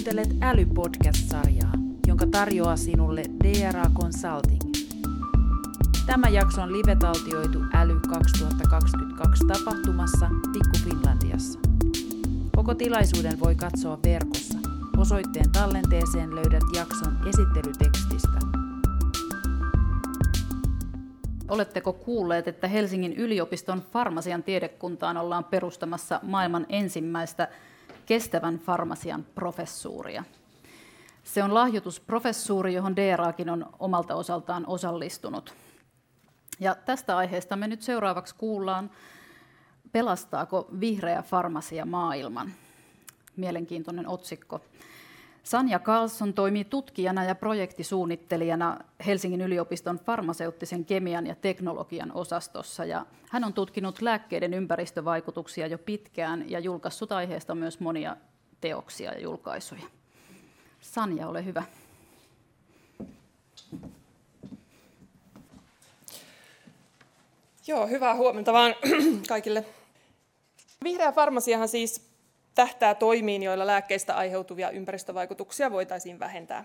Kuuntelet Äly-podcast-sarjaa, jonka tarjoaa sinulle DRA Consulting. Tämä jakso on live-taltioitu Äly 2022 tapahtumassa Tikku Finlandiassa. Koko tilaisuuden voi katsoa verkossa. Osoitteen tallenteeseen löydät jakson esittelytekstistä. Oletteko kuulleet, että Helsingin yliopiston farmasian tiedekuntaan ollaan perustamassa maailman ensimmäistä kestävän farmasian professuuria? Se on lahjoitusprofessuuri, johon DRAkin on omalta osaltaan osallistunut. Ja tästä aiheesta me nyt seuraavaksi kuullaan, pelastaako vihreä farmasia maailman? Mielenkiintoinen otsikko. Sanja Carlson toimii tutkijana ja projektisuunnittelijana Helsingin yliopiston farmaseuttisen kemian ja teknologian osastossa. Ja hän on tutkinut lääkkeiden ympäristövaikutuksia jo pitkään ja julkaissut aiheesta myös monia teoksia ja julkaisuja. Sanja, ole hyvä. Joo, hyvää huomenta vaan kaikille. Vihreä farmasiahan siis tähtää toimiin, joilla lääkkeistä aiheutuvia ympäristövaikutuksia voitaisiin vähentää.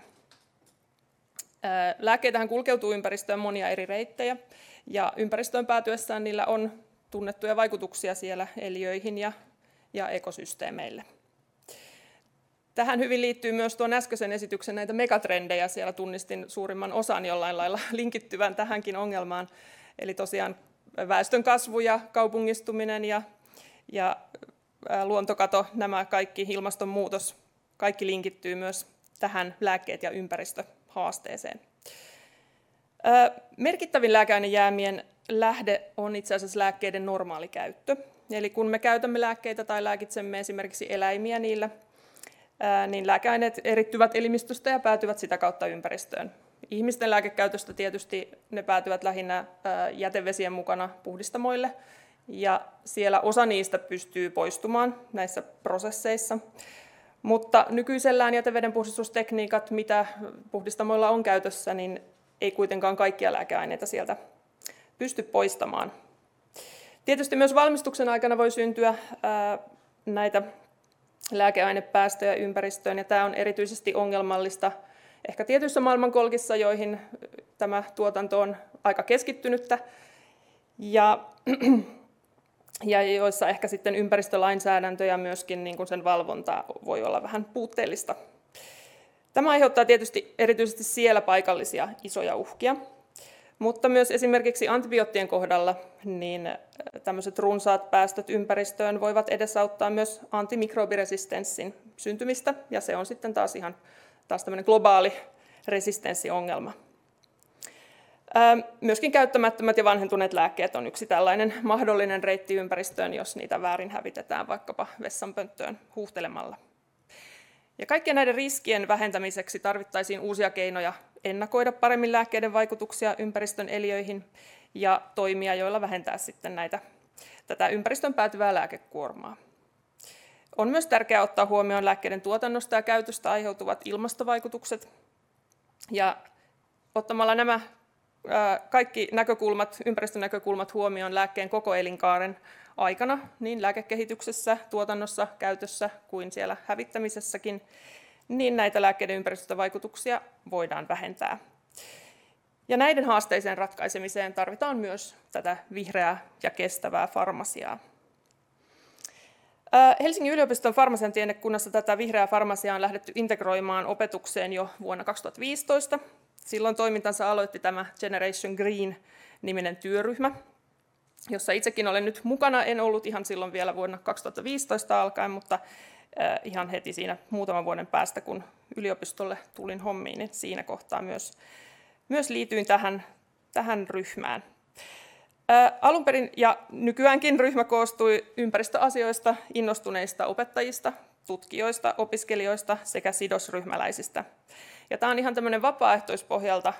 Lääkkeitähän kulkeutuu ympäristöön monia eri reittejä, ja ympäristöön päätyessään niillä on tunnettuja vaikutuksia siellä eliöihin ja, ja ekosysteemeille. Tähän hyvin liittyy myös tuon äskeisen esityksen näitä megatrendejä. Siellä tunnistin suurimman osan jollain lailla linkittyvän tähänkin ongelmaan. Eli tosiaan väestön kasvu ja kaupungistuminen ja, ja luontokato, nämä kaikki, ilmastonmuutos, kaikki linkittyy myös tähän lääkkeet- ja ympäristöhaasteeseen. Merkittävin lääkeainejäämien lähde on itse asiassa lääkkeiden normaali käyttö. Eli kun me käytämme lääkkeitä tai lääkitsemme esimerkiksi eläimiä niillä, niin lääkeaineet erittyvät elimistöstä ja päätyvät sitä kautta ympäristöön. Ihmisten lääkekäytöstä tietysti ne päätyvät lähinnä jätevesien mukana puhdistamoille, ja siellä osa niistä pystyy poistumaan näissä prosesseissa. Mutta nykyisellään jätevedenpuhdistustekniikat, mitä puhdistamoilla on käytössä, niin ei kuitenkaan kaikkia lääkeaineita sieltä pysty poistamaan. Tietysti myös valmistuksen aikana voi syntyä näitä lääkeainepäästöjä ympäristöön, ja tämä on erityisesti ongelmallista ehkä tietyissä maailmankolkissa, joihin tämä tuotanto on aika keskittynyttä. Ja ja joissa ehkä sitten ympäristölainsäädäntö ja myöskin niin kuin sen valvonta voi olla vähän puutteellista. Tämä aiheuttaa tietysti erityisesti siellä paikallisia isoja uhkia, mutta myös esimerkiksi antibioottien kohdalla niin äh, tämmöiset runsaat päästöt ympäristöön voivat edesauttaa myös antimikrobiresistenssin syntymistä, ja se on sitten taas ihan taas tämmöinen globaali resistenssiongelma. Myöskin käyttämättömät ja vanhentuneet lääkkeet on yksi tällainen mahdollinen reitti ympäristöön, jos niitä väärin hävitetään vaikkapa vessanpönttöön huuhtelemalla. Ja kaikkien näiden riskien vähentämiseksi tarvittaisiin uusia keinoja ennakoida paremmin lääkkeiden vaikutuksia ympäristön eliöihin ja toimia, joilla vähentää sitten näitä, tätä ympäristön päätyvää lääkekuormaa. On myös tärkeää ottaa huomioon lääkkeiden tuotannosta ja käytöstä aiheutuvat ilmastovaikutukset. Ja ottamalla nämä kaikki näkökulmat, ympäristönäkökulmat huomioon lääkkeen koko elinkaaren aikana, niin lääkekehityksessä, tuotannossa, käytössä kuin siellä hävittämisessäkin, niin näitä lääkkeiden ympäristövaikutuksia voidaan vähentää. Ja näiden haasteiden ratkaisemiseen tarvitaan myös tätä vihreää ja kestävää farmasiaa. Helsingin yliopiston farmasian tiedekunnassa tätä vihreää farmasiaa on lähdetty integroimaan opetukseen jo vuonna 2015 Silloin toimintansa aloitti tämä Generation Green-niminen työryhmä, jossa itsekin olen nyt mukana. En ollut ihan silloin vielä vuonna 2015 alkaen, mutta ihan heti siinä muutaman vuoden päästä, kun yliopistolle tulin hommiin, niin siinä kohtaa myös, myös liityin tähän, tähän ryhmään. Alun perin ja nykyäänkin ryhmä koostui ympäristöasioista innostuneista opettajista, tutkijoista, opiskelijoista sekä sidosryhmäläisistä. Ja tämä on ihan tämmöinen vapaaehtoispohjalta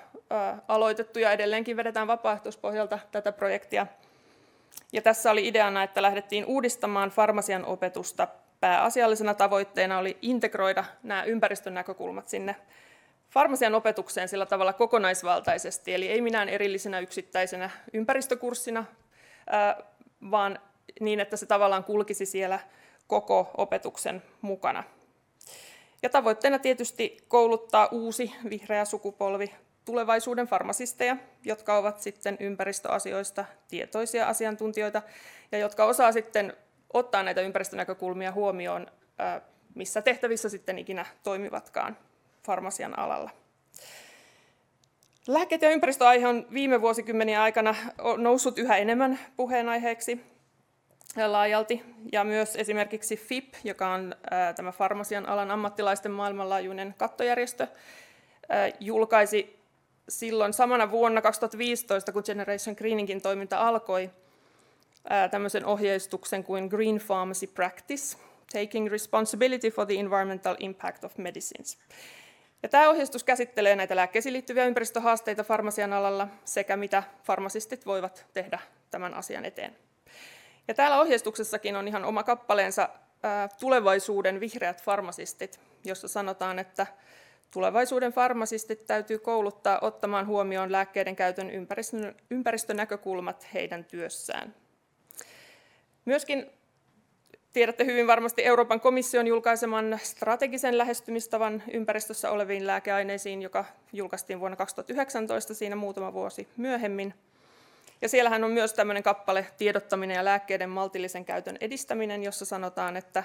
aloitettu ja edelleenkin vedetään vapaaehtoispohjalta tätä projektia. Ja tässä oli ideana, että lähdettiin uudistamaan farmasian opetusta. Pääasiallisena tavoitteena oli integroida nämä ympäristön näkökulmat sinne farmasian opetukseen sillä tavalla kokonaisvaltaisesti, eli ei minään erillisenä yksittäisenä ympäristökurssina, vaan niin, että se tavallaan kulkisi siellä koko opetuksen mukana. Ja tavoitteena tietysti kouluttaa uusi vihreä sukupolvi tulevaisuuden farmasisteja, jotka ovat sitten ympäristöasioista tietoisia asiantuntijoita ja jotka osaa sitten ottaa näitä ympäristönäkökulmia huomioon, missä tehtävissä sitten ikinä toimivatkaan farmasian alalla. Lääkkeet ja ympäristöaihe on viime vuosikymmenien aikana noussut yhä enemmän puheenaiheeksi laajalti. Ja myös esimerkiksi FIP, joka on tämä farmasian alan ammattilaisten maailmanlaajuinen kattojärjestö, julkaisi silloin samana vuonna 2015, kun Generation Greeningin toiminta alkoi, tämmöisen ohjeistuksen kuin Green Pharmacy Practice, Taking Responsibility for the Environmental Impact of Medicines. Ja tämä ohjeistus käsittelee näitä lääkkeisiin liittyviä ympäristöhaasteita farmasian alalla sekä mitä farmasistit voivat tehdä tämän asian eteen. Ja täällä ohjeistuksessakin on ihan oma kappaleensa tulevaisuuden vihreät farmasistit, jossa sanotaan, että tulevaisuuden farmasistit täytyy kouluttaa ottamaan huomioon lääkkeiden käytön ympäristön, ympäristönäkökulmat heidän työssään. Myöskin Tiedätte hyvin varmasti Euroopan komission julkaiseman strategisen lähestymistavan ympäristössä oleviin lääkeaineisiin, joka julkaistiin vuonna 2019, siinä muutama vuosi myöhemmin. Ja siellähän on myös tämmöinen kappale tiedottaminen ja lääkkeiden maltillisen käytön edistäminen, jossa sanotaan, että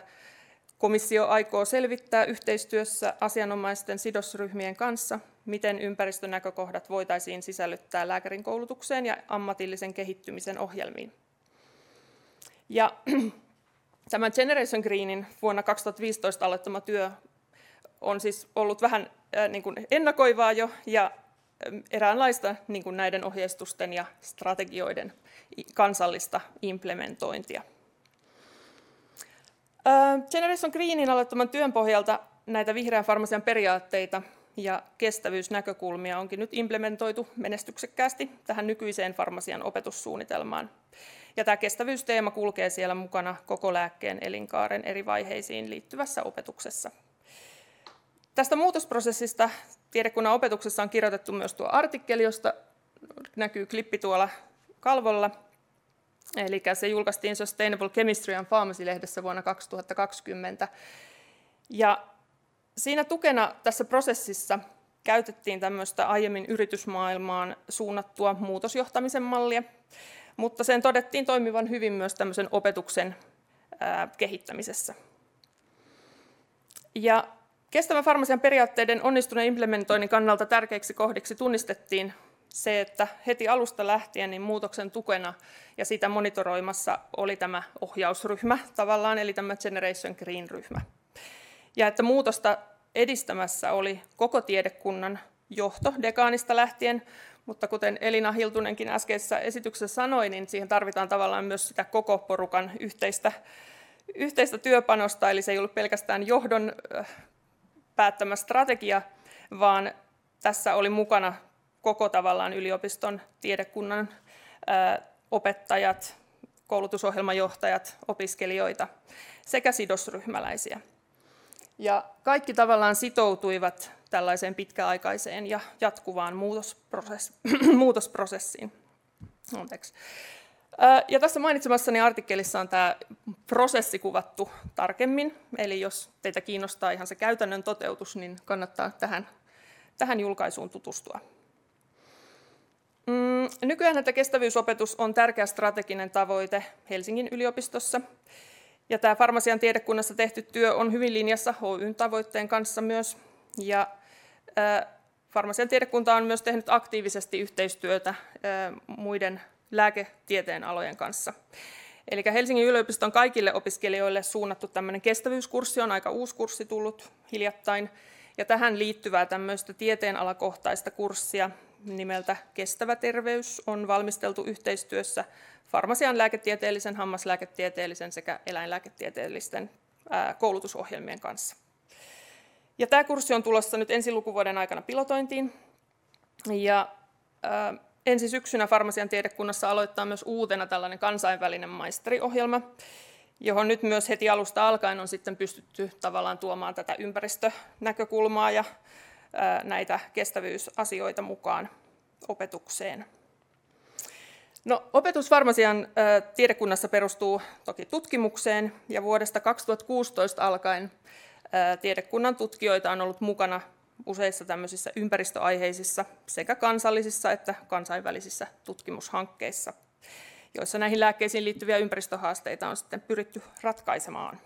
komissio aikoo selvittää yhteistyössä asianomaisten sidosryhmien kanssa, miten ympäristönäkökohdat voitaisiin sisällyttää lääkärin koulutukseen ja ammatillisen kehittymisen ohjelmiin. Ja Tämä Generation Greenin vuonna 2015 aloittama työ on siis ollut vähän äh, niin kuin ennakoivaa jo ja eräänlaista niin kuin näiden ohjeistusten ja strategioiden kansallista implementointia. Generation Greenin aloittaman työn pohjalta näitä vihreän farmasian periaatteita ja kestävyysnäkökulmia onkin nyt implementoitu menestyksekkäästi tähän nykyiseen farmasian opetussuunnitelmaan. Ja tämä kestävyysteema kulkee siellä mukana koko lääkkeen elinkaaren eri vaiheisiin liittyvässä opetuksessa. Tästä muutosprosessista tiedekunnan opetuksessa on kirjoitettu myös tuo artikkeli, josta näkyy klippi tuolla kalvolla. Eli se julkaistiin Sustainable Chemistry and Pharmacy-lehdessä vuonna 2020. Ja siinä tukena tässä prosessissa käytettiin tämmöistä aiemmin yritysmaailmaan suunnattua muutosjohtamisen mallia, mutta sen todettiin toimivan hyvin myös tämmöisen opetuksen kehittämisessä. Ja kestävän farmasian periaatteiden onnistuneen implementoinnin kannalta tärkeiksi kohdiksi tunnistettiin se, että heti alusta lähtien niin muutoksen tukena ja sitä monitoroimassa oli tämä ohjausryhmä tavallaan, eli tämä Generation Green-ryhmä. Ja että muutosta edistämässä oli koko tiedekunnan johto dekaanista lähtien, mutta kuten Elina Hiltunenkin äskeisessä esityksessä sanoi, niin siihen tarvitaan tavallaan myös sitä koko porukan yhteistä, yhteistä työpanosta, eli se ei ollut pelkästään johdon päättämä strategia, vaan tässä oli mukana koko tavallaan yliopiston tiedekunnan opettajat, koulutusohjelmajohtajat, opiskelijoita sekä sidosryhmäläisiä. Ja kaikki tavallaan sitoutuivat tällaiseen pitkäaikaiseen ja jatkuvaan muutosprosessiin. Anteeksi. Ja tässä mainitsemassani artikkelissa on tämä prosessi kuvattu tarkemmin, eli jos teitä kiinnostaa ihan se käytännön toteutus, niin kannattaa tähän, tähän julkaisuun tutustua. Mm, nykyään että kestävyysopetus on tärkeä strateginen tavoite Helsingin yliopistossa, ja tämä farmasian tiedekunnassa tehty työ on hyvin linjassa HYn tavoitteen kanssa myös, ja Farmasian tiedekunta on myös tehnyt aktiivisesti yhteistyötä muiden lääketieteen alojen kanssa. Eli Helsingin yliopiston kaikille opiskelijoille suunnattu tämmöinen kestävyyskurssi on aika uusi kurssi tullut hiljattain. Ja tähän liittyvää tämmöistä tieteenalakohtaista kurssia nimeltä Kestävä terveys on valmisteltu yhteistyössä farmasian lääketieteellisen, hammaslääketieteellisen sekä eläinlääketieteellisten koulutusohjelmien kanssa. Ja tämä kurssi on tulossa nyt ensi lukuvuoden aikana pilotointiin. Ja ensi syksynä farmasian tiedekunnassa aloittaa myös uutena tällainen kansainvälinen maisteriohjelma, johon nyt myös heti alusta alkaen on sitten pystytty tavallaan tuomaan tätä ympäristönäkökulmaa ja näitä kestävyysasioita mukaan opetukseen. No, opetus farmasian äh, tiedekunnassa perustuu toki tutkimukseen ja vuodesta 2016 alkaen Tiedekunnan tutkijoita on ollut mukana useissa tämmöisissä ympäristöaiheisissa sekä kansallisissa että kansainvälisissä tutkimushankkeissa, joissa näihin lääkkeisiin liittyviä ympäristöhaasteita on sitten pyritty ratkaisemaan.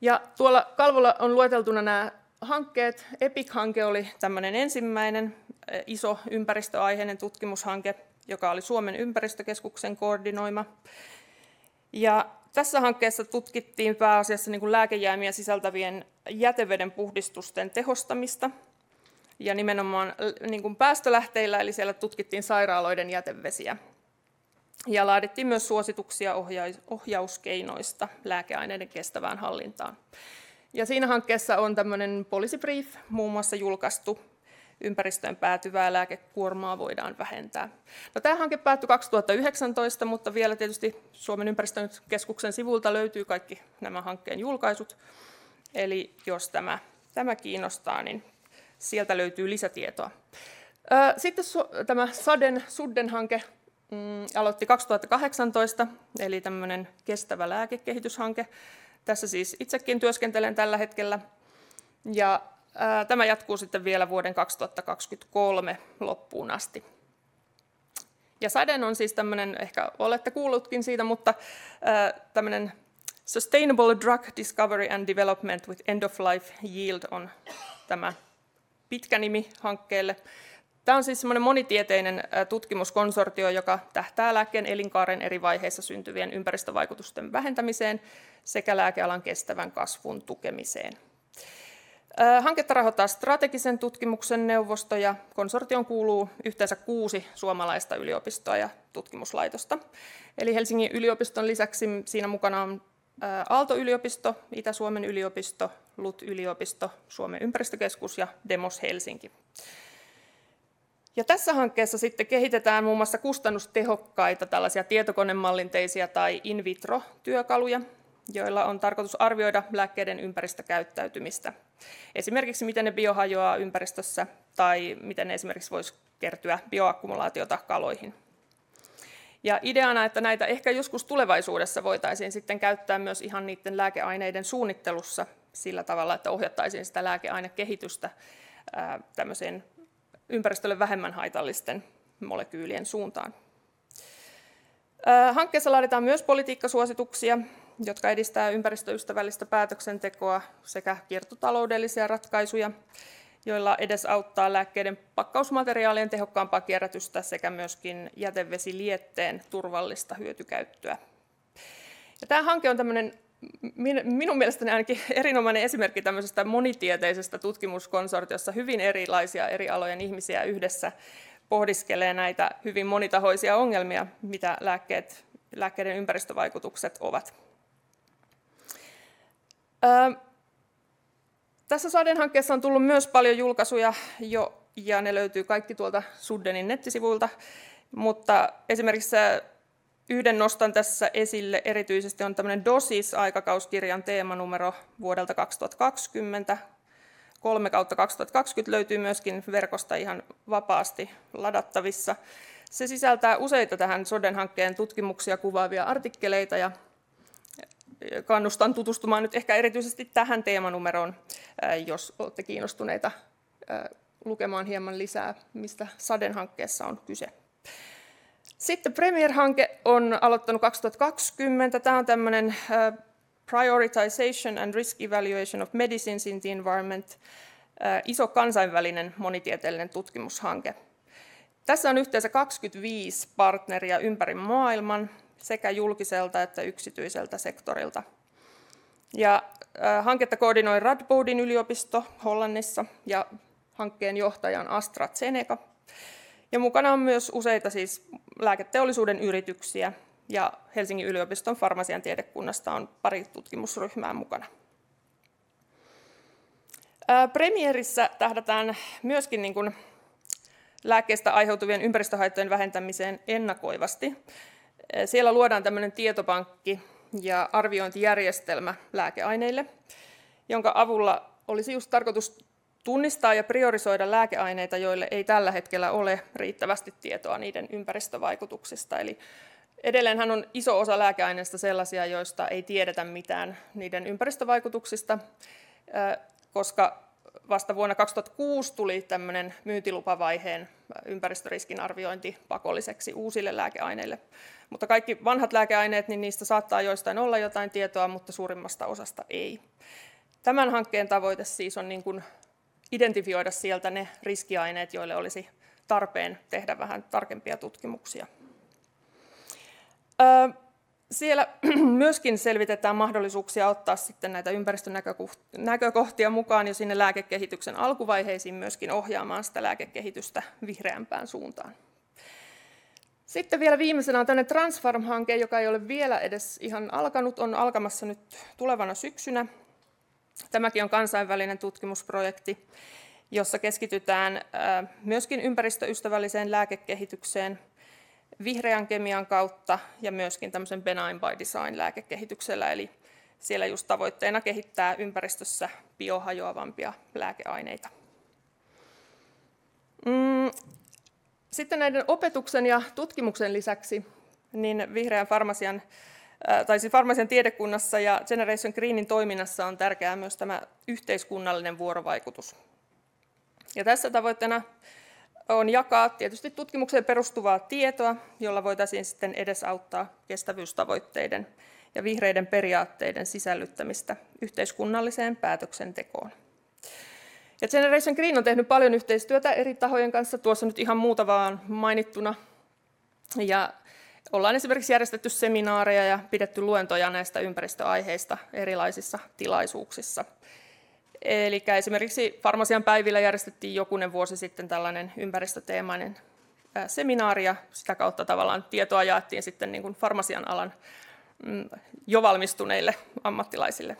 Ja tuolla kalvolla on lueteltuna nämä hankkeet. EPIC-hanke oli tämmöinen ensimmäinen iso ympäristöaiheinen tutkimushanke, joka oli Suomen ympäristökeskuksen koordinoima. Ja tässä hankkeessa tutkittiin pääasiassa niin kuin lääkejäämiä sisältävien jäteveden puhdistusten tehostamista ja nimenomaan niin kuin päästölähteillä, eli siellä tutkittiin sairaaloiden jätevesiä. Ja laadittiin myös suosituksia ohjauskeinoista lääkeaineiden kestävään hallintaan. Ja siinä hankkeessa on tämmöinen policy brief muun muassa julkaistu, ympäristöön päätyvää lääkekuormaa voidaan vähentää. No, tämä hanke päättyi 2019, mutta vielä tietysti Suomen ympäristökeskuksen sivulta löytyy kaikki nämä hankkeen julkaisut. Eli jos tämä, tämä kiinnostaa, niin sieltä löytyy lisätietoa. Sitten tämä Saden Sudden-hanke mm, aloitti 2018, eli tämmöinen kestävä lääkekehityshanke. Tässä siis itsekin työskentelen tällä hetkellä. Ja Tämä jatkuu sitten vielä vuoden 2023 loppuun asti. Ja SADEN on siis tämmöinen, ehkä olette kuullutkin siitä, mutta tämmöinen Sustainable Drug Discovery and Development with End of Life Yield on tämä pitkä nimi hankkeelle. Tämä on siis semmoinen monitieteinen tutkimuskonsortio, joka tähtää lääkkeen elinkaaren eri vaiheissa syntyvien ympäristövaikutusten vähentämiseen sekä lääkealan kestävän kasvun tukemiseen. Hanketta rahoittaa strategisen tutkimuksen neuvosto ja konsortioon kuuluu yhteensä kuusi suomalaista yliopistoa ja tutkimuslaitosta. Eli Helsingin yliopiston lisäksi siinä mukana on Aalto-yliopisto, Itä-Suomen yliopisto, LUT-yliopisto, Suomen ympäristökeskus ja Demos Helsinki. Ja tässä hankkeessa sitten kehitetään muun muassa kustannustehokkaita tällaisia tietokonemallinteisia tai in vitro-työkaluja, joilla on tarkoitus arvioida lääkkeiden ympäristökäyttäytymistä. Esimerkiksi miten ne biohajoaa ympäristössä tai miten ne esimerkiksi voisi kertyä bioakkumulaatiota kaloihin. Ja ideana, että näitä ehkä joskus tulevaisuudessa voitaisiin sitten käyttää myös ihan niiden lääkeaineiden suunnittelussa sillä tavalla, että ohjattaisiin sitä lääkeainekehitystä tämmöiseen ympäristölle vähemmän haitallisten molekyylien suuntaan. Hankkeessa laaditaan myös politiikkasuosituksia, jotka edistää ympäristöystävällistä päätöksentekoa sekä kiertotaloudellisia ratkaisuja, joilla edesauttaa lääkkeiden pakkausmateriaalien tehokkaampaa kierrätystä sekä myöskin jätevesilietteen turvallista hyötykäyttöä. Ja tämä hanke on tämmöinen minun mielestäni ainakin erinomainen esimerkki tämmöisestä monitieteisestä tutkimuskonsortiossa hyvin erilaisia eri alojen ihmisiä yhdessä pohdiskelee näitä hyvin monitahoisia ongelmia, mitä lääkkeet, lääkkeiden ympäristövaikutukset ovat. Tässä Saden-hankkeessa on tullut myös paljon julkaisuja jo, ja ne löytyy kaikki tuolta Suddenin nettisivuilta, mutta esimerkiksi yhden nostan tässä esille erityisesti on tämmöinen DOSIS-aikakauskirjan teemanumero vuodelta 2020. 3 kautta 2020 löytyy myöskin verkosta ihan vapaasti ladattavissa. Se sisältää useita tähän Soden-hankkeen tutkimuksia kuvaavia artikkeleita ja kannustan tutustumaan nyt ehkä erityisesti tähän teemanumeroon, jos olette kiinnostuneita lukemaan hieman lisää, mistä Saden hankkeessa on kyse. Sitten Premier-hanke on aloittanut 2020. Tämä on tämmöinen Prioritization and Risk Evaluation of Medicines in the Environment, iso kansainvälinen monitieteellinen tutkimushanke. Tässä on yhteensä 25 partneria ympäri maailman, sekä julkiselta että yksityiseltä sektorilta. Ja hanketta koordinoi Radboudin yliopisto Hollannissa ja hankkeen johtaja on AstraZeneca. Ja mukana on myös useita siis lääketeollisuuden yrityksiä ja Helsingin yliopiston farmasian tiedekunnasta on pari tutkimusryhmää mukana. Premierissä tähdätään myöskin niin kuin lääkkeestä aiheutuvien ympäristöhaittojen vähentämiseen ennakoivasti. Siellä luodaan tämmöinen tietopankki ja arviointijärjestelmä lääkeaineille, jonka avulla olisi just tarkoitus tunnistaa ja priorisoida lääkeaineita, joille ei tällä hetkellä ole riittävästi tietoa niiden ympäristövaikutuksista. Eli edelleenhän on iso osa lääkeaineista sellaisia, joista ei tiedetä mitään niiden ympäristövaikutuksista, koska vasta vuonna 2006 tuli tämmöinen myyntilupavaiheen ympäristöriskin arviointi pakolliseksi uusille lääkeaineille. Mutta kaikki vanhat lääkeaineet, niin niistä saattaa joistain olla jotain tietoa, mutta suurimmasta osasta ei. Tämän hankkeen tavoite siis on niin kuin identifioida sieltä ne riskiaineet, joille olisi tarpeen tehdä vähän tarkempia tutkimuksia. Siellä myöskin selvitetään mahdollisuuksia ottaa sitten näitä ympäristönäkökohtia mukaan jo sinne lääkekehityksen alkuvaiheisiin myöskin ohjaamaan sitä lääkekehitystä vihreämpään suuntaan. Sitten vielä viimeisenä on tämmöinen Transfarm-hanke, joka ei ole vielä edes ihan alkanut, on alkamassa nyt tulevana syksynä. Tämäkin on kansainvälinen tutkimusprojekti, jossa keskitytään myöskin ympäristöystävälliseen lääkekehitykseen vihreän kemian kautta ja myöskin tämmöisen benign by design lääkekehityksellä, eli siellä just tavoitteena kehittää ympäristössä biohajoavampia lääkeaineita. Mm, sitten näiden opetuksen ja tutkimuksen lisäksi niin vihreän farmasian tai siis farmasian tiedekunnassa ja Generation Greenin toiminnassa on tärkeää myös tämä yhteiskunnallinen vuorovaikutus. Ja tässä tavoitteena on jakaa tietysti tutkimukseen perustuvaa tietoa, jolla voitaisiin sitten edesauttaa kestävyystavoitteiden ja vihreiden periaatteiden sisällyttämistä yhteiskunnalliseen päätöksentekoon. Ja Generation Green on tehnyt paljon yhteistyötä eri tahojen kanssa, tuossa nyt ihan muuta vaan mainittuna. Ja ollaan esimerkiksi järjestetty seminaareja ja pidetty luentoja näistä ympäristöaiheista erilaisissa tilaisuuksissa. Eli esimerkiksi Farmasian päivillä järjestettiin jokunen vuosi sitten tällainen ympäristöteemainen seminaari ja sitä kautta tavallaan tietoa jaettiin sitten niin kuin farmasian alan mm, jo valmistuneille ammattilaisille.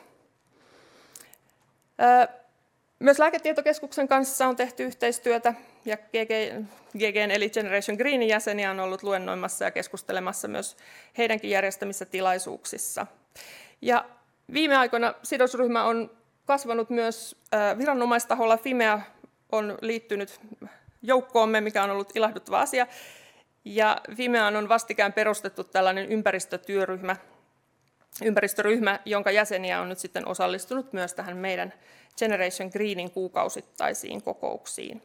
Myös lääketietokeskuksen kanssa on tehty yhteistyötä ja GG, GG eli Generation Greenin jäseniä on ollut luennoimassa ja keskustelemassa myös heidänkin järjestämissä tilaisuuksissa. Ja viime aikoina sidosryhmä on kasvanut myös viranomaistaholla. Fimea on liittynyt joukkoomme, mikä on ollut ilahduttava asia. Ja Fimeaan on vastikään perustettu tällainen ympäristötyöryhmä, ympäristöryhmä, jonka jäseniä on nyt sitten osallistunut myös tähän meidän Generation Greenin kuukausittaisiin kokouksiin.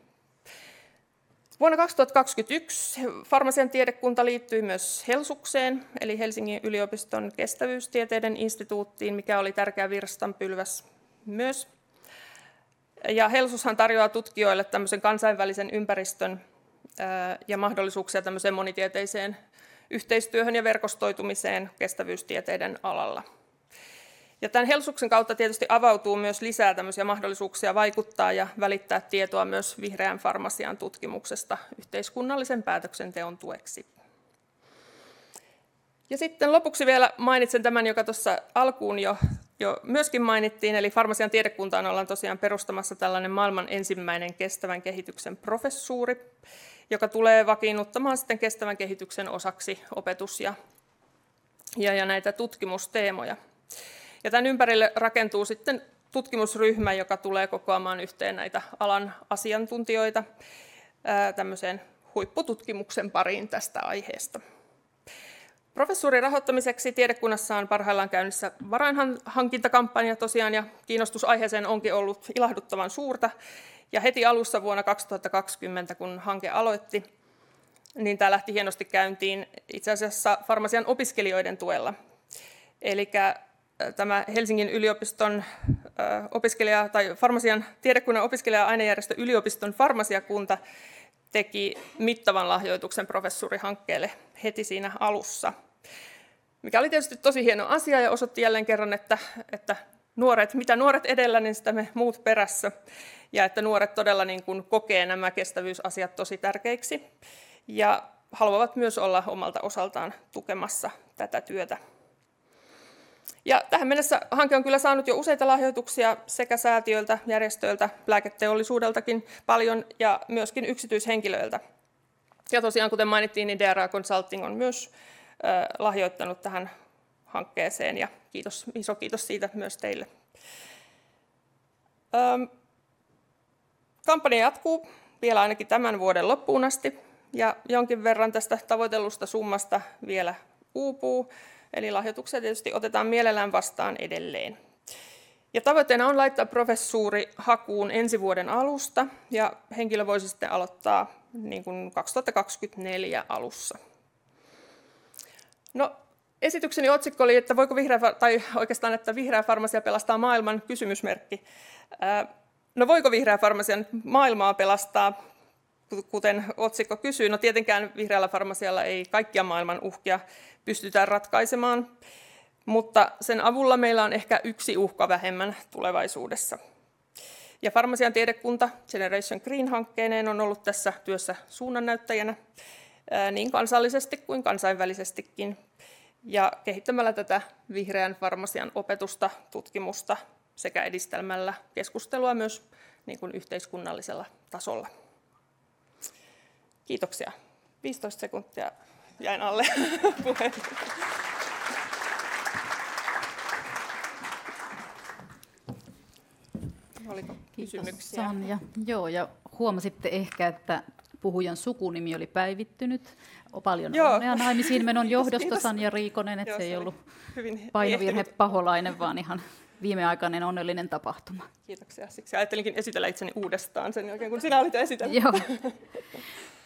Vuonna 2021 farmasian tiedekunta liittyi myös Helsukseen, eli Helsingin yliopiston kestävyystieteiden instituuttiin, mikä oli tärkeä virstanpylväs myös. Ja Helsushan tarjoaa tutkijoille tämmöisen kansainvälisen ympäristön ja mahdollisuuksia tämmöiseen monitieteiseen yhteistyöhön ja verkostoitumiseen kestävyystieteiden alalla. Ja tämän Helsuksen kautta tietysti avautuu myös lisää tämmöisiä mahdollisuuksia vaikuttaa ja välittää tietoa myös vihreän farmasian tutkimuksesta yhteiskunnallisen päätöksenteon tueksi. Ja sitten lopuksi vielä mainitsen tämän, joka tuossa alkuun jo, jo myöskin mainittiin, eli farmasian tiedekuntaan ollaan tosiaan perustamassa tällainen maailman ensimmäinen kestävän kehityksen professuuri, joka tulee vakiinnuttamaan sitten kestävän kehityksen osaksi opetus- ja, ja, ja näitä tutkimusteemoja. Ja tämän ympärille rakentuu sitten tutkimusryhmä, joka tulee kokoamaan yhteen näitä alan asiantuntijoita tämmöiseen huippututkimuksen pariin tästä aiheesta. Professuurin rahoittamiseksi tiedekunnassa on parhaillaan käynnissä varainhankintakampanja tosiaan, ja kiinnostus aiheeseen onkin ollut ilahduttavan suurta. Ja heti alussa vuonna 2020, kun hanke aloitti, niin tämä lähti hienosti käyntiin itse asiassa farmasian opiskelijoiden tuella. Eli tämä Helsingin yliopiston opiskelija, tai farmasian tiedekunnan opiskelija-ainejärjestö yliopiston farmasiakunta teki mittavan lahjoituksen professurihankkeelle heti siinä alussa. Mikä oli tietysti tosi hieno asia ja osoitti jälleen kerran, että, että nuoret, mitä nuoret edellä, niin sitä me muut perässä. Ja että nuoret todella niin kuin kokee nämä kestävyysasiat tosi tärkeiksi ja haluavat myös olla omalta osaltaan tukemassa tätä työtä. Ja tähän mennessä hanke on kyllä saanut jo useita lahjoituksia sekä säätiöiltä, järjestöiltä, lääketeollisuudeltakin paljon ja myöskin yksityishenkilöiltä. Ja tosiaan, kuten mainittiin, niin DRA Consulting on myös lahjoittanut tähän hankkeeseen ja kiitos, iso kiitos siitä myös teille. Kampanja jatkuu vielä ainakin tämän vuoden loppuun asti ja jonkin verran tästä tavoitellusta summasta vielä uupuu. Eli lahjoituksia tietysti otetaan mielellään vastaan edelleen. Ja tavoitteena on laittaa professuuri hakuun ensi vuoden alusta, ja henkilö voisi sitten aloittaa niin kuin 2024 alussa. No, esitykseni otsikko oli, että voiko vihreä, tai oikeastaan, että vihreä farmasia pelastaa maailman, kysymysmerkki. No voiko vihreä farmasia maailmaa pelastaa, kuten otsikko kysyy? No tietenkään vihreällä farmasialla ei kaikkia maailman uhkia pystytä ratkaisemaan, mutta sen avulla meillä on ehkä yksi uhka vähemmän tulevaisuudessa. Ja farmasian tiedekunta Generation Green-hankkeineen on ollut tässä työssä suunnannäyttäjänä niin kansallisesti kuin kansainvälisestikin. Ja kehittämällä tätä vihreän farmasian opetusta, tutkimusta sekä edistämällä keskustelua myös niin kuin yhteiskunnallisella tasolla. Kiitoksia. 15 sekuntia jäin alle puheen. Oliko kysymyksiä? Sonja. Joo, ja huomasitte ehkä, että puhujan sukunimi oli päivittynyt. Paljon Joo. onnea naimisiin menon johdosta Kiitos. Sanja Riikonen, että Joo, se ei ollut hyvin painovirhe paholainen, vaan ihan viimeaikainen onnellinen tapahtuma. Kiitoksia. Siksi ajattelinkin esitellä itseni uudestaan sen jälkeen, kun sinä olit esitellyt. Joo.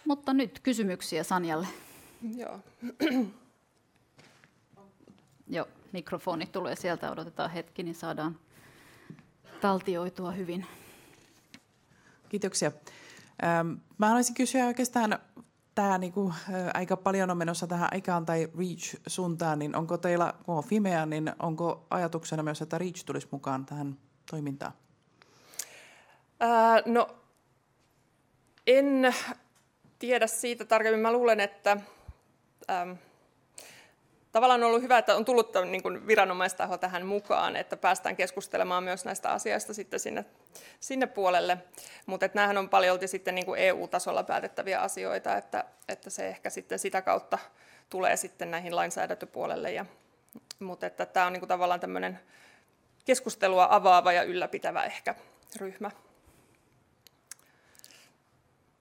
Mutta nyt kysymyksiä Sanjalle. Joo. Joo, mikrofoni tulee sieltä, odotetaan hetki, niin saadaan taltioitua hyvin. Kiitoksia. Mä haluaisin kysyä oikeastaan, tämä niinku, aika paljon on menossa tähän aikaan tai REACH-suuntaan, niin onko teillä, kun on Fimea, niin onko ajatuksena myös, että REACH tulisi mukaan tähän toimintaan? Ää, no, en tiedä siitä tarkemmin. Mä luulen, että äm, tavallaan on ollut hyvä, että on tullut niin kuin viranomaistaho tähän mukaan, että päästään keskustelemaan myös näistä asioista sitten sinne, sinne puolelle. Mutta näähän on paljolti sitten niin kuin EU-tasolla päätettäviä asioita, että, että se ehkä sitten sitä kautta tulee sitten näihin lainsäädäntöpuolelle. Ja, mutta että tämä on niin kuin tavallaan tämmöinen keskustelua avaava ja ylläpitävä ehkä ryhmä.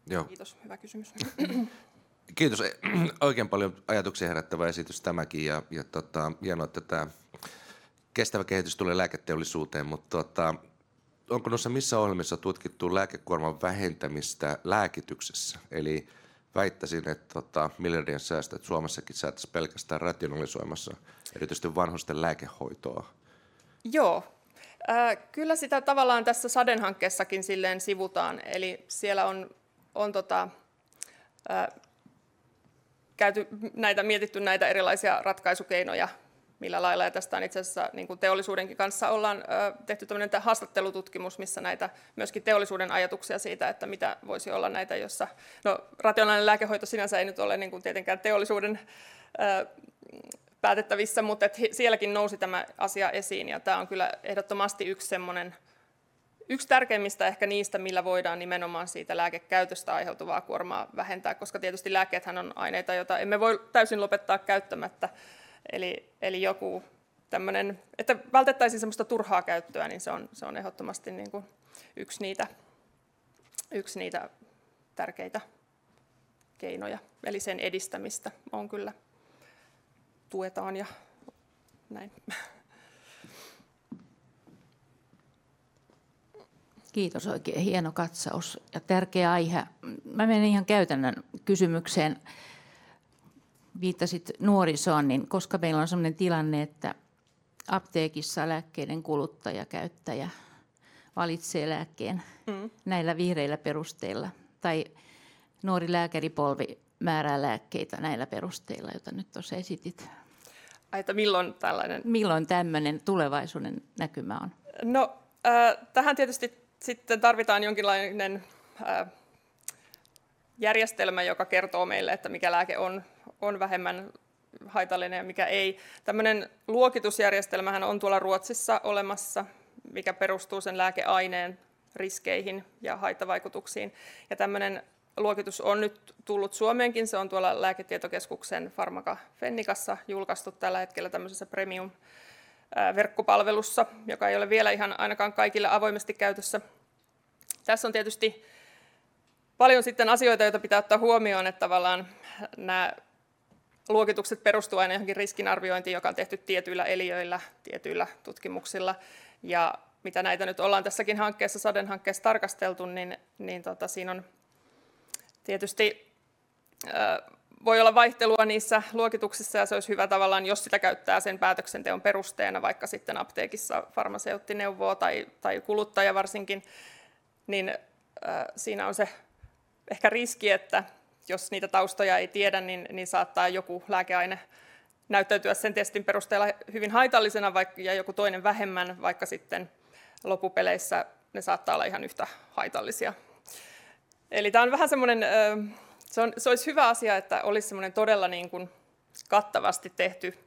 Joo. Kiitos, hyvä kysymys. Kiitos. Oikein paljon ajatuksia herättävä esitys tämäkin ja, ja tota, hienoa, että tämä kestävä kehitys tulee lääketeollisuuteen, mutta tota, onko noissa missä ohjelmissa tutkittu lääkekuorman vähentämistä lääkityksessä? Eli väittäisin, että tota, miljardien säästöt Suomessakin saataisiin pelkästään rationalisoimassa erityisesti vanhusten lääkehoitoa. Joo, kyllä sitä tavallaan tässä Saden-hankkeessakin silleen sivutaan, eli siellä on, on tota, käyty näitä, mietitty näitä erilaisia ratkaisukeinoja, millä lailla. Ja tästä on itse asiassa niin kuin teollisuudenkin kanssa ollaan tehty tämmöinen haastattelututkimus, missä näitä myöskin teollisuuden ajatuksia siitä, että mitä voisi olla näitä, jossa no, rationaalinen lääkehoito sinänsä ei nyt ole niin kuin tietenkään teollisuuden päätettävissä, mutta sielläkin nousi tämä asia esiin, ja tämä on kyllä ehdottomasti yksi semmoinen Yksi tärkeimmistä ehkä niistä, millä voidaan nimenomaan siitä lääkekäytöstä aiheutuvaa kuormaa vähentää, koska tietysti lääkkeethän on aineita, joita emme voi täysin lopettaa käyttämättä. Eli, eli joku tämmöinen, että vältettäisiin semmoista turhaa käyttöä, niin se on, se on ehdottomasti niin kuin yksi, niitä, yksi niitä tärkeitä keinoja. Eli sen edistämistä on kyllä tuetaan ja näin. Kiitos oikein, hieno katsaus ja tärkeä aihe. Mä menen ihan käytännön kysymykseen. Viittasit nuorisoon, niin koska meillä on sellainen tilanne, että apteekissa lääkkeiden kuluttaja, käyttäjä valitsee lääkkeen mm. näillä vihreillä perusteilla, tai nuori lääkäripolvi määrää lääkkeitä näillä perusteilla, joita nyt tuossa esitit. Ai, että milloin tällainen? Milloin tämmöinen tulevaisuuden näkymä on? No, äh, tähän tietysti sitten tarvitaan jonkinlainen järjestelmä, joka kertoo meille, että mikä lääke on, on vähemmän haitallinen ja mikä ei. Tämmöinen luokitusjärjestelmähän on tuolla Ruotsissa olemassa, mikä perustuu sen lääkeaineen riskeihin ja haittavaikutuksiin. Ja tämmöinen luokitus on nyt tullut Suomeenkin. Se on tuolla Lääketietokeskuksen Farmaka Fennikassa julkaistu tällä hetkellä tämmöisessä premium verkkopalvelussa, joka ei ole vielä ihan ainakaan kaikille avoimesti käytössä. Tässä on tietysti paljon sitten asioita, joita pitää ottaa huomioon, että tavallaan nämä luokitukset perustuvat aina johonkin riskinarviointiin, joka on tehty tietyillä eliöillä, tietyillä tutkimuksilla. Ja mitä näitä nyt ollaan tässäkin hankkeessa, Saden hankkeessa tarkasteltu, niin, niin tota, siinä on tietysti voi olla vaihtelua niissä luokituksissa ja se olisi hyvä tavallaan, jos sitä käyttää sen päätöksenteon perusteena, vaikka sitten apteekissa farmaseutti neuvoo tai, tai kuluttaja varsinkin, niin äh, siinä on se ehkä riski, että jos niitä taustoja ei tiedä, niin, niin saattaa joku lääkeaine näyttäytyä sen testin perusteella hyvin haitallisena vaikka, ja joku toinen vähemmän, vaikka sitten loppupeleissä ne saattaa olla ihan yhtä haitallisia. Eli tämä on vähän semmoinen, se, on, se olisi hyvä asia, että olisi semmoinen todella niin kuin kattavasti tehty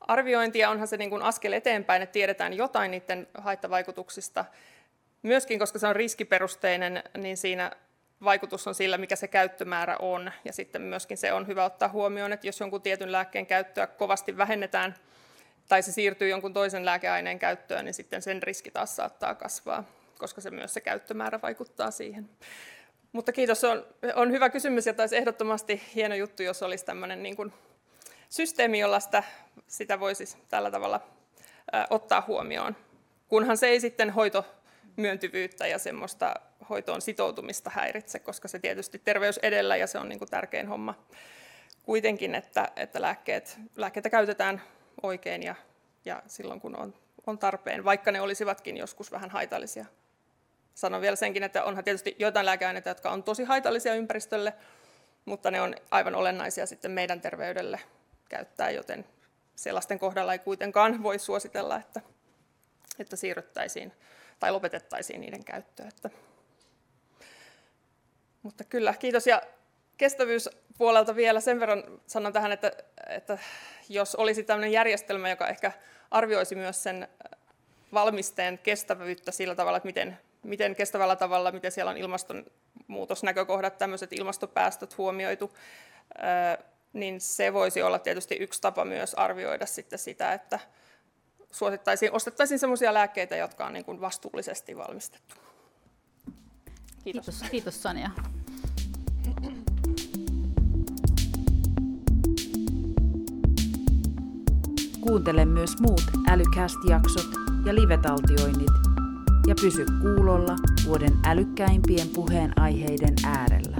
arviointi, ja onhan se niin kuin askel eteenpäin, että tiedetään jotain niiden haittavaikutuksista. Myöskin, koska se on riskiperusteinen, niin siinä vaikutus on sillä, mikä se käyttömäärä on. Ja sitten myöskin se on hyvä ottaa huomioon, että jos jonkun tietyn lääkkeen käyttöä kovasti vähennetään, tai se siirtyy jonkun toisen lääkeaineen käyttöön, niin sitten sen riski taas saattaa kasvaa, koska se myös se käyttömäärä vaikuttaa siihen. Mutta kiitos, on, on hyvä kysymys ja taisi ehdottomasti hieno juttu, jos olisi tämmöinen niin kuin systeemi, jolla sitä, sitä voisi tällä tavalla ottaa huomioon. Kunhan se ei sitten hoito myöntyvyyttä ja semmoista hoitoon sitoutumista häiritse, koska se tietysti terveys edellä ja se on niin kuin tärkein homma kuitenkin, että, että lääkkeet, lääkkeitä käytetään oikein ja, ja silloin kun on, on tarpeen, vaikka ne olisivatkin joskus vähän haitallisia. Sanon vielä senkin, että onhan tietysti joitain lääkeaineita, jotka on tosi haitallisia ympäristölle, mutta ne on aivan olennaisia sitten meidän terveydelle käyttää, joten sellaisten kohdalla ei kuitenkaan voi suositella, että, että siirryttäisiin tai lopetettaisiin niiden käyttöä. Että. Mutta kyllä, kiitos. Ja kestävyyspuolelta vielä sen verran sanon tähän, että, että jos olisi tämmöinen järjestelmä, joka ehkä arvioisi myös sen valmisteen kestävyyttä sillä tavalla, että miten, miten kestävällä tavalla, miten siellä on ilmastonmuutosnäkökohdat, tämmöiset ilmastopäästöt huomioitu, niin se voisi olla tietysti yksi tapa myös arvioida sitten sitä, että suosittaisiin, ostettaisiin sellaisia lääkkeitä, jotka on niin kuin vastuullisesti valmistettu. Kiitos. Kiitos, kiitos Sanja. Kuuntele myös muut Älycast-jaksot ja live-taltioinnit ja pysy kuulolla vuoden älykkäimpien puheenaiheiden äärellä.